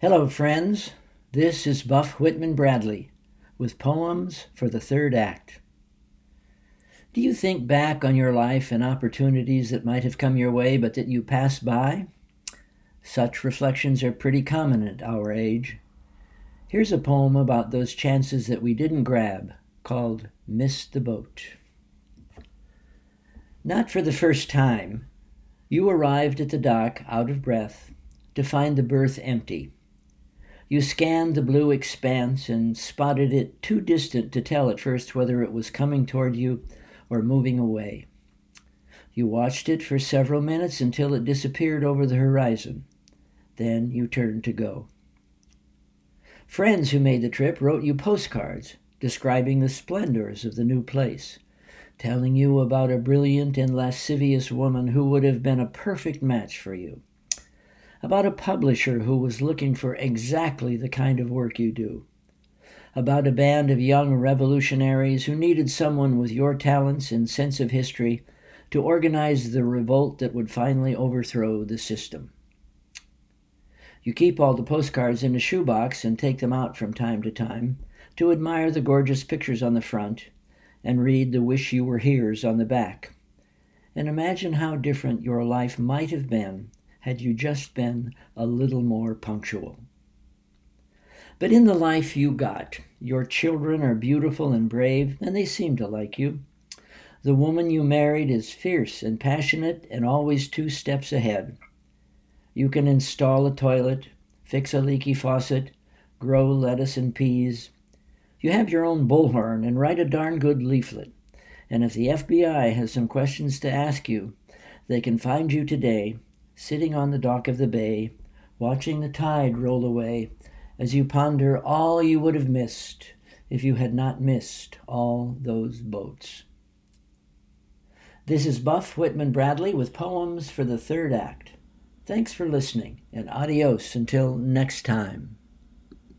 Hello, friends. This is Buff Whitman Bradley with poems for the third act. Do you think back on your life and opportunities that might have come your way but that you passed by? Such reflections are pretty common at our age. Here's a poem about those chances that we didn't grab called Missed the Boat. Not for the first time, you arrived at the dock out of breath to find the berth empty. You scanned the blue expanse and spotted it too distant to tell at first whether it was coming toward you or moving away. You watched it for several minutes until it disappeared over the horizon. Then you turned to go. Friends who made the trip wrote you postcards describing the splendors of the new place telling you about a brilliant and lascivious woman who would have been a perfect match for you, about a publisher who was looking for exactly the kind of work you do, about a band of young revolutionaries who needed someone with your talents and sense of history to organize the revolt that would finally overthrow the system. You keep all the postcards in a shoebox and take them out from time to time to admire the gorgeous pictures on the front and read the Wish You Were Here's on the back. And imagine how different your life might have been had you just been a little more punctual. But in the life you got, your children are beautiful and brave, and they seem to like you. The woman you married is fierce and passionate and always two steps ahead. You can install a toilet, fix a leaky faucet, grow lettuce and peas, you have your own bullhorn and write a darn good leaflet. And if the FBI has some questions to ask you, they can find you today, sitting on the dock of the bay, watching the tide roll away as you ponder all you would have missed if you had not missed all those boats. This is Buff Whitman Bradley with poems for the third act. Thanks for listening, and adios until next time.